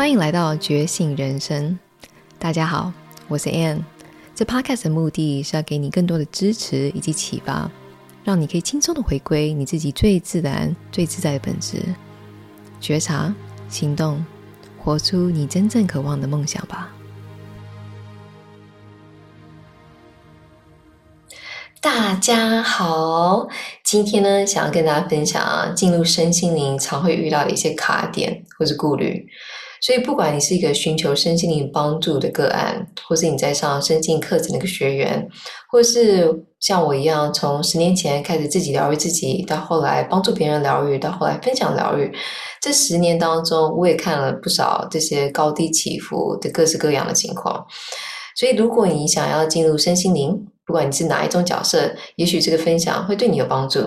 欢迎来到觉醒人生。大家好，我是 Ann。这 Podcast 的目的是要给你更多的支持以及启发，让你可以轻松的回归你自己最自然、最自在的本质，觉察、行动，活出你真正渴望的梦想吧。大家好，今天呢，想要跟大家分享啊，进入身心灵常会遇到的一些卡点或是顾虑。所以，不管你是一个寻求身心灵帮助的个案，或是你在上身心课程的一个学员，或是像我一样从十年前开始自己疗愈自己，到后来帮助别人疗愈，到后来分享疗愈，这十年当中，我也看了不少这些高低起伏的各式各样的情况。所以，如果你想要进入身心灵，不管你是哪一种角色，也许这个分享会对你有帮助。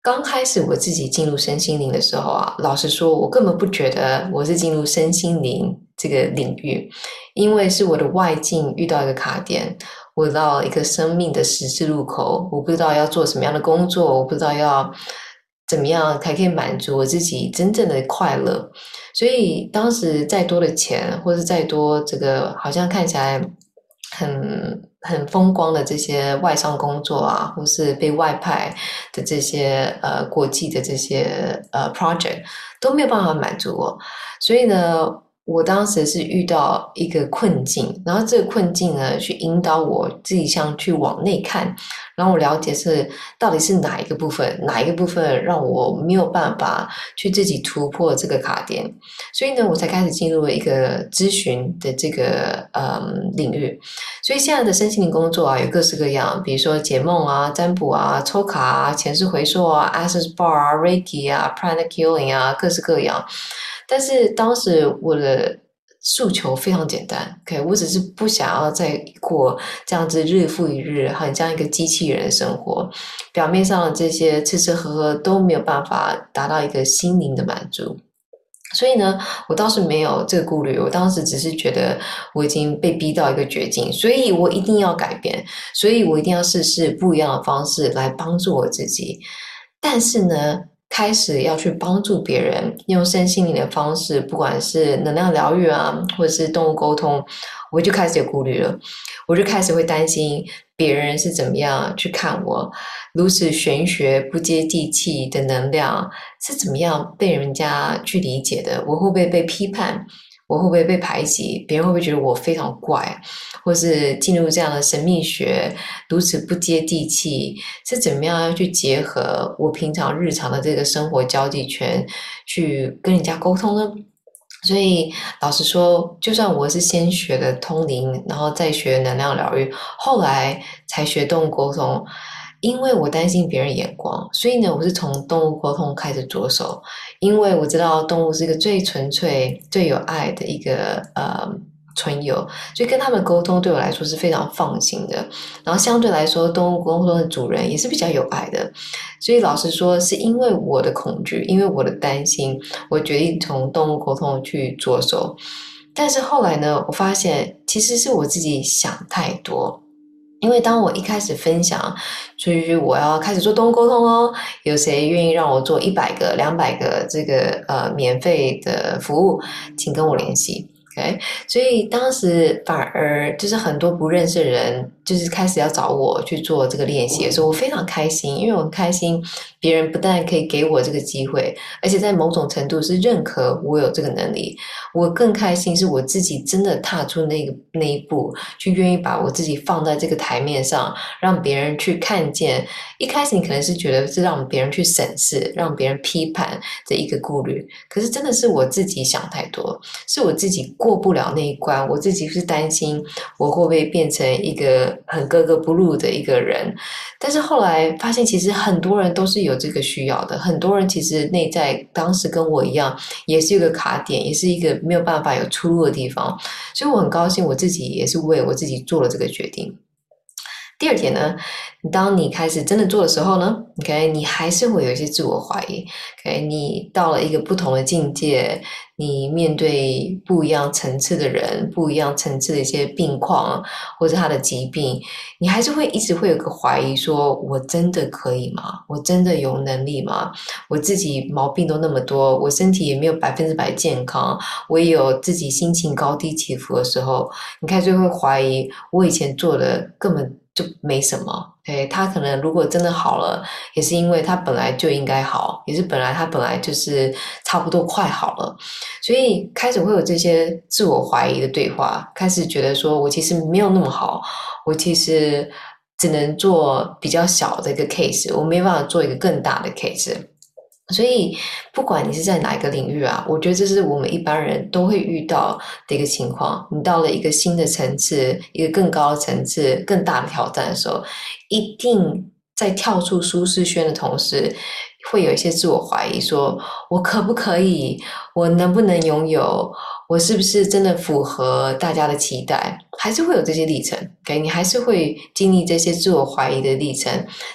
刚开始我自己进入身心灵的时候啊，老实说，我根本不觉得我是进入身心灵这个领域，因为是我的外境遇到一个卡点，我到一个生命的十字路口，我不知道要做什么样的工作，我不知道要怎么样才可以满足我自己真正的快乐，所以当时再多的钱，或是再多这个好像看起来很。很风光的这些外商工作啊，或是被外派的这些呃国际的这些呃 project 都没有办法满足我，所以呢。我当时是遇到一个困境，然后这个困境呢，去引导我自己想去往内看，然后我了解是到底是哪一个部分，哪一个部分让我没有办法去自己突破这个卡点，所以呢，我才开始进入了一个咨询的这个嗯领域。所以现在的身心灵工作啊，有各式各样，比如说解梦啊、占卜啊、抽卡啊、前世回溯啊、Access Bar 啊、Reiki 啊、Pranic Healing 啊，各式各样。但是当时我的诉求非常简单，OK，我只是不想要再过这样子日复一日，很像一个机器人的生活。表面上的这些吃吃喝喝都没有办法达到一个心灵的满足。所以呢，我倒是没有这个顾虑。我当时只是觉得我已经被逼到一个绝境，所以我一定要改变，所以我一定要试试不一样的方式来帮助我自己。但是呢，开始要去帮助别人，用身心灵的方式，不管是能量疗愈啊，或者是动物沟通，我就开始有顾虑了。我就开始会担心别人是怎么样去看我，如此玄学、不接地气的能量是怎么样被人家去理解的？我会不会被批判？我会不会被排挤？别人会不会觉得我非常怪？或是进入这样的神秘学如此不接地气，是怎么样要去结合我平常日常的这个生活交际圈去跟人家沟通呢？所以老实说，就算我是先学的通灵，然后再学能量疗愈，后来才学动物沟通。因为我担心别人眼光，所以呢，我是从动物沟通开始着手。因为我知道动物是一个最纯粹、最有爱的一个呃春游，所以跟他们沟通对我来说是非常放心的。然后相对来说，动物沟通的主人也是比较有爱的。所以老实说，是因为我的恐惧，因为我的担心，我决定从动物沟通去着手。但是后来呢，我发现其实是我自己想太多。因为当我一开始分享，所以我要开始做动物沟通哦，有谁愿意让我做一百个、两百个这个呃免费的服务，请跟我联系。OK，所以当时反而就是很多不认识的人。就是开始要找我去做这个练习的时候，我非常开心，因为我开心别人不但可以给我这个机会，而且在某种程度是认可我有这个能力。我更开心是我自己真的踏出那个那一步，去愿意把我自己放在这个台面上，让别人去看见。一开始你可能是觉得是让别人去审视、让别人批判的一个顾虑，可是真的是我自己想太多，是我自己过过不了那一关，我自己是担心我会不会变成一个。很格格不入的一个人，但是后来发现，其实很多人都是有这个需要的。很多人其实内在当时跟我一样，也是一个卡点，也是一个没有办法有出路的地方。所以我很高兴，我自己也是为我自己做了这个决定。第二点呢，当你开始真的做的时候呢，OK，你还是会有一些自我怀疑，OK，你到了一个不同的境界，你面对不一样层次的人，不一样层次的一些病况或者他的疾病，你还是会一直会有个怀疑，说我真的可以吗？我真的有能力吗？我自己毛病都那么多，我身体也没有百分之百健康，我也有自己心情高低起伏的时候，你开始会怀疑，我以前做的根本。就没什么，哎，他可能如果真的好了，也是因为他本来就应该好，也是本来他本来就是差不多快好了，所以开始会有这些自我怀疑的对话，开始觉得说我其实没有那么好，我其实只能做比较小的一个 case，我没办法做一个更大的 case。所以，不管你是在哪一个领域啊，我觉得这是我们一般人都会遇到的一个情况。你到了一个新的层次，一个更高的层次、更大的挑战的时候，一定在跳出舒适圈的同时，会有一些自我怀疑说：我可不可以？我能不能拥有？我是不是真的符合大家的期待？还是会有这些历程，OK？你还是会经历这些自我怀疑的历程。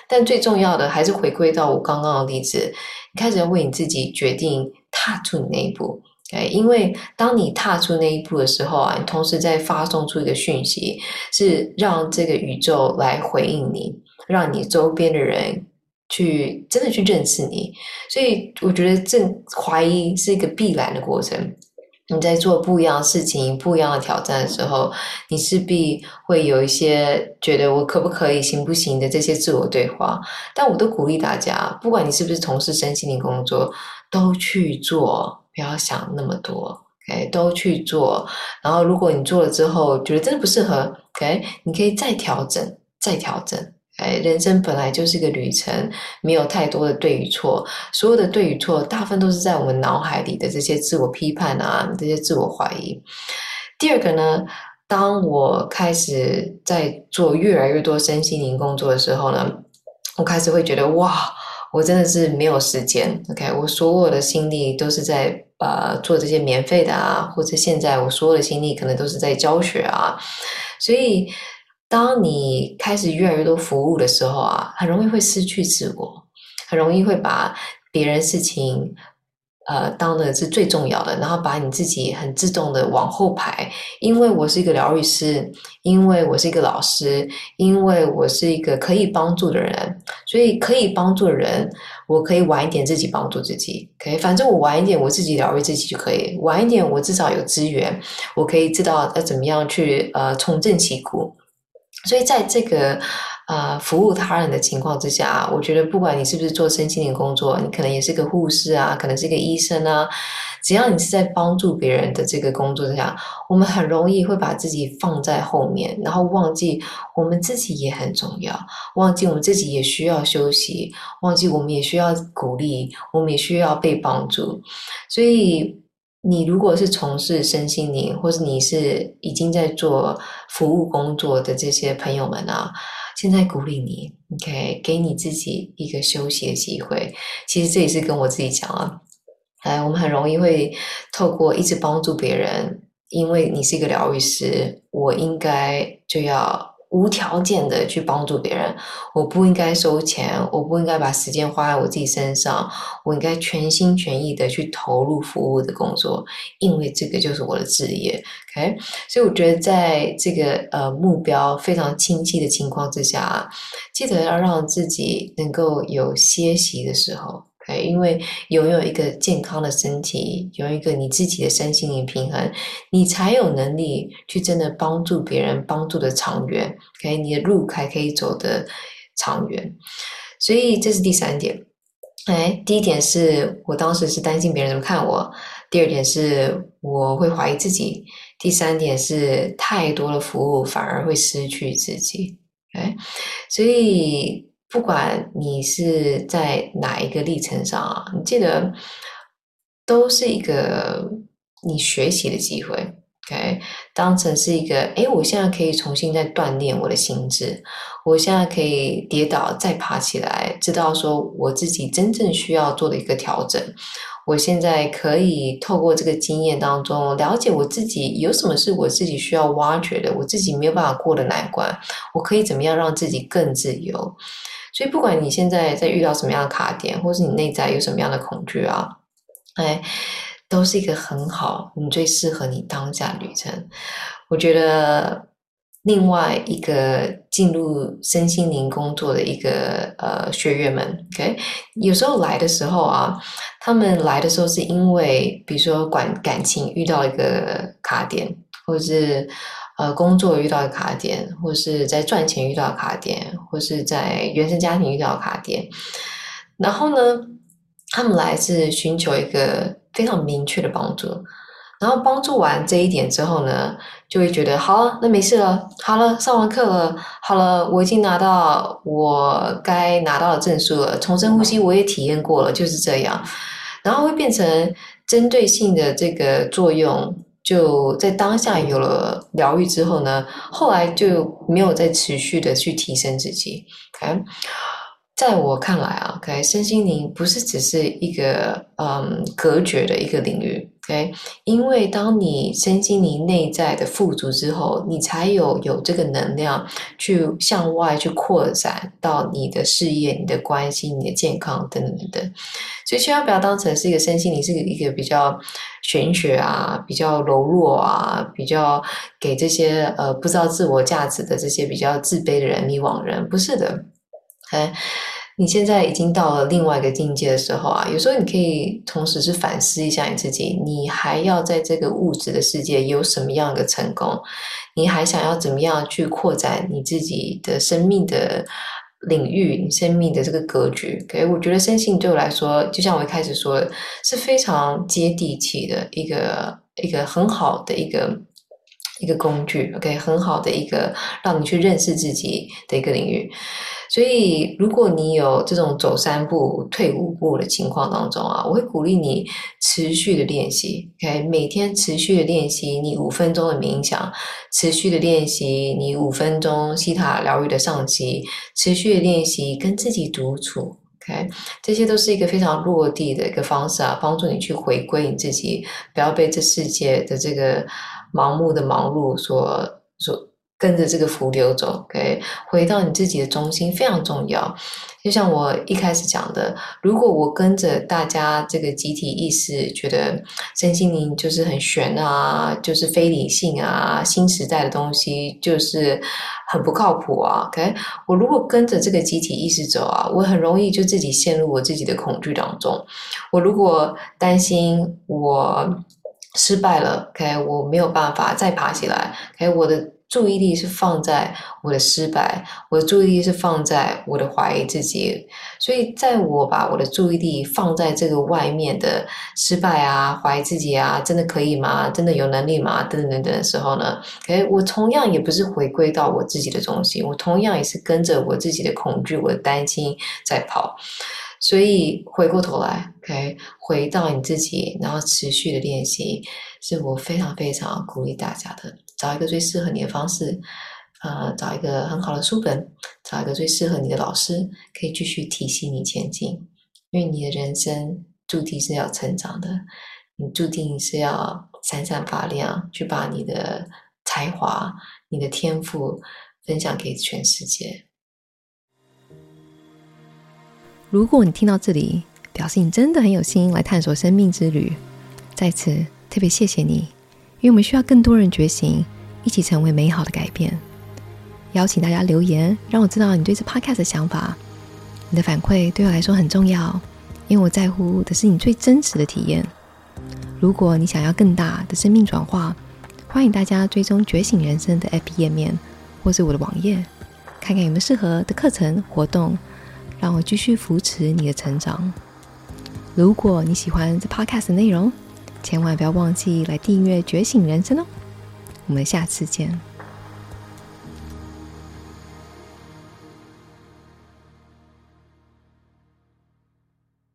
但最重要的，还是回归到我刚刚的例子。你开始要为你自己决定踏出你那一步，哎，因为当你踏出那一步的时候啊，你同时在发送出一个讯息，是让这个宇宙来回应你，让你周边的人去真的去认识你。所以我觉得这怀疑是一个必然的过程。你在做不一样的事情、不一样的挑战的时候，你势必会有一些觉得我可不可以、行不行的这些自我对话。但我都鼓励大家，不管你是不是从事身心灵工作，都去做，不要想那么多，OK？都去做。然后，如果你做了之后觉得真的不适合，OK？你可以再调整，再调整。哎，人生本来就是一个旅程，没有太多的对与错。所有的对与错，大部分都是在我们脑海里的这些自我批判啊，这些自我怀疑。第二个呢，当我开始在做越来越多身心灵工作的时候呢，我开始会觉得哇，我真的是没有时间。OK，我所有的心力都是在呃做这些免费的啊，或者现在我所有的心力可能都是在教学啊，所以。当你开始越来越多服务的时候啊，很容易会失去自我，很容易会把别人事情，呃，当的是最重要的，然后把你自己很自动的往后排。因为我是一个疗愈师，因为我是一个老师，因为我是一个可以帮助的人，所以可以帮助的人，我可以晚一点自己帮助自己，可以，反正我晚一点我自己疗愈自己就可以，晚一点我至少有资源，我可以知道要怎么样去呃重振旗鼓。所以，在这个呃服务他人的情况之下，我觉得不管你是不是做身心灵工作，你可能也是个护士啊，可能是个医生啊，只要你是在帮助别人的这个工作之下，我们很容易会把自己放在后面，然后忘记我们自己也很重要，忘记我们自己也需要休息，忘记我们也需要鼓励，我们也需要被帮助，所以。你如果是从事身心灵，或是你是已经在做服务工作的这些朋友们啊，现在鼓励你，OK，给你自己一个休息的机会。其实这也是跟我自己讲啊，哎，我们很容易会透过一直帮助别人，因为你是一个疗愈师，我应该就要。无条件的去帮助别人，我不应该收钱，我不应该把时间花在我自己身上，我应该全心全意的去投入服务的工作，因为这个就是我的职业。OK，所以我觉得在这个呃目标非常清晰的情况之下，记得要让自己能够有歇息的时候。Okay, 因为拥有一个健康的身体，有一个你自己的身心灵平衡，你才有能力去真的帮助别人，帮助的长远。OK，你的路才可以走得长远。所以这是第三点。哎，第一点是我当时是担心别人怎么看我，第二点是我会怀疑自己，第三点是太多的服务反而会失去自己。哎，所以。不管你是在哪一个历程上啊，你记得都是一个你学习的机会，OK？当成是一个，诶，我现在可以重新再锻炼我的心智，我现在可以跌倒再爬起来，知道说我自己真正需要做的一个调整，我现在可以透过这个经验当中，了解我自己有什么是我自己需要挖掘的，我自己没有办法过的难关，我可以怎么样让自己更自由。所以，不管你现在在遇到什么样的卡点，或是你内在有什么样的恐惧啊，哎，都是一个很好，你最适合你当下旅程。我觉得另外一个进入身心灵工作的一个呃学员们，OK，有时候来的时候啊，他们来的时候是因为，比如说感感情遇到一个卡点，或者是。呃，工作遇到卡点，或是在赚钱遇到卡点，或是在原生家庭遇到卡点。然后呢，他们来自寻求一个非常明确的帮助。然后帮助完这一点之后呢，就会觉得好，那没事了。好了，上完课了，好了，我已经拿到我该拿到的证书了。重深呼吸我也体验过了，就是这样。然后会变成针对性的这个作用。就在当下有了疗愈之后呢，后来就没有再持续的去提升自己。OK，在我看来啊，OK，身心灵不是只是一个嗯隔绝的一个领域。OK，因为当你身心灵内在的富足之后，你才有有这个能量去向外去扩展到你的事业、你的关系、你的健康等等等。所以千万不要当成是一个身心灵是一个比较玄学啊、比较柔弱啊、比较给这些呃不知道自我价值的这些比较自卑的人迷惘人，不是的。OK。你现在已经到了另外一个境界的时候啊，有时候你可以同时是反思一下你自己，你还要在这个物质的世界有什么样的成功？你还想要怎么样去扩展你自己的生命的领域、你生命的这个格局？OK，我觉得生性对我来说，就像我一开始说的，是非常接地气的一个一个很好的一个。一个工具，OK，很好的一个让你去认识自己的一个领域。所以，如果你有这种走三步退五步的情况当中啊，我会鼓励你持续的练习，OK，每天持续的练习你五分钟的冥想，持续的练习你五分钟西塔疗愈的上期，持续的练习跟自己独处，OK，这些都是一个非常落地的一个方式啊，帮助你去回归你自己，不要被这世界的这个。盲目的忙碌所所跟着这个浮流走，OK，回到你自己的中心非常重要。就像我一开始讲的，如果我跟着大家这个集体意识，觉得身心灵就是很玄啊，就是非理性啊，新时代的东西就是很不靠谱啊，OK，我如果跟着这个集体意识走啊，我很容易就自己陷入我自己的恐惧当中。我如果担心我。失败了，OK，我没有办法再爬起来，OK，我的注意力是放在我的失败，我的注意力是放在我的怀疑自己，所以在我把我的注意力放在这个外面的失败啊、怀疑自己啊，真的可以吗？真的有能力吗？等等等等的时候呢，OK，我同样也不是回归到我自己的中心，我同样也是跟着我自己的恐惧、我的担心在跑。所以回过头来，OK，回到你自己，然后持续的练习，是我非常非常鼓励大家的。找一个最适合你的方式，呃，找一个很好的书本，找一个最适合你的老师，可以继续提醒你前进。因为你的人生注定是要成长的，你注定是要闪闪发亮，去把你的才华、你的天赋分享给全世界。如果你听到这里，表示你真的很有心来探索生命之旅，在此特别谢谢你，因为我们需要更多人觉醒，一起成为美好的改变。邀请大家留言，让我知道你对这 podcast 的想法。你的反馈对我来说很重要，因为我在乎的是你最真实的体验。如果你想要更大的生命转化，欢迎大家追踪觉醒人生的 app 页面，或是我的网页，看看有没有适合的课程活动。让我继续扶持你的成长。如果你喜欢这 podcast 的内容，千万不要忘记来订阅《觉醒人生》哦。我们下次见。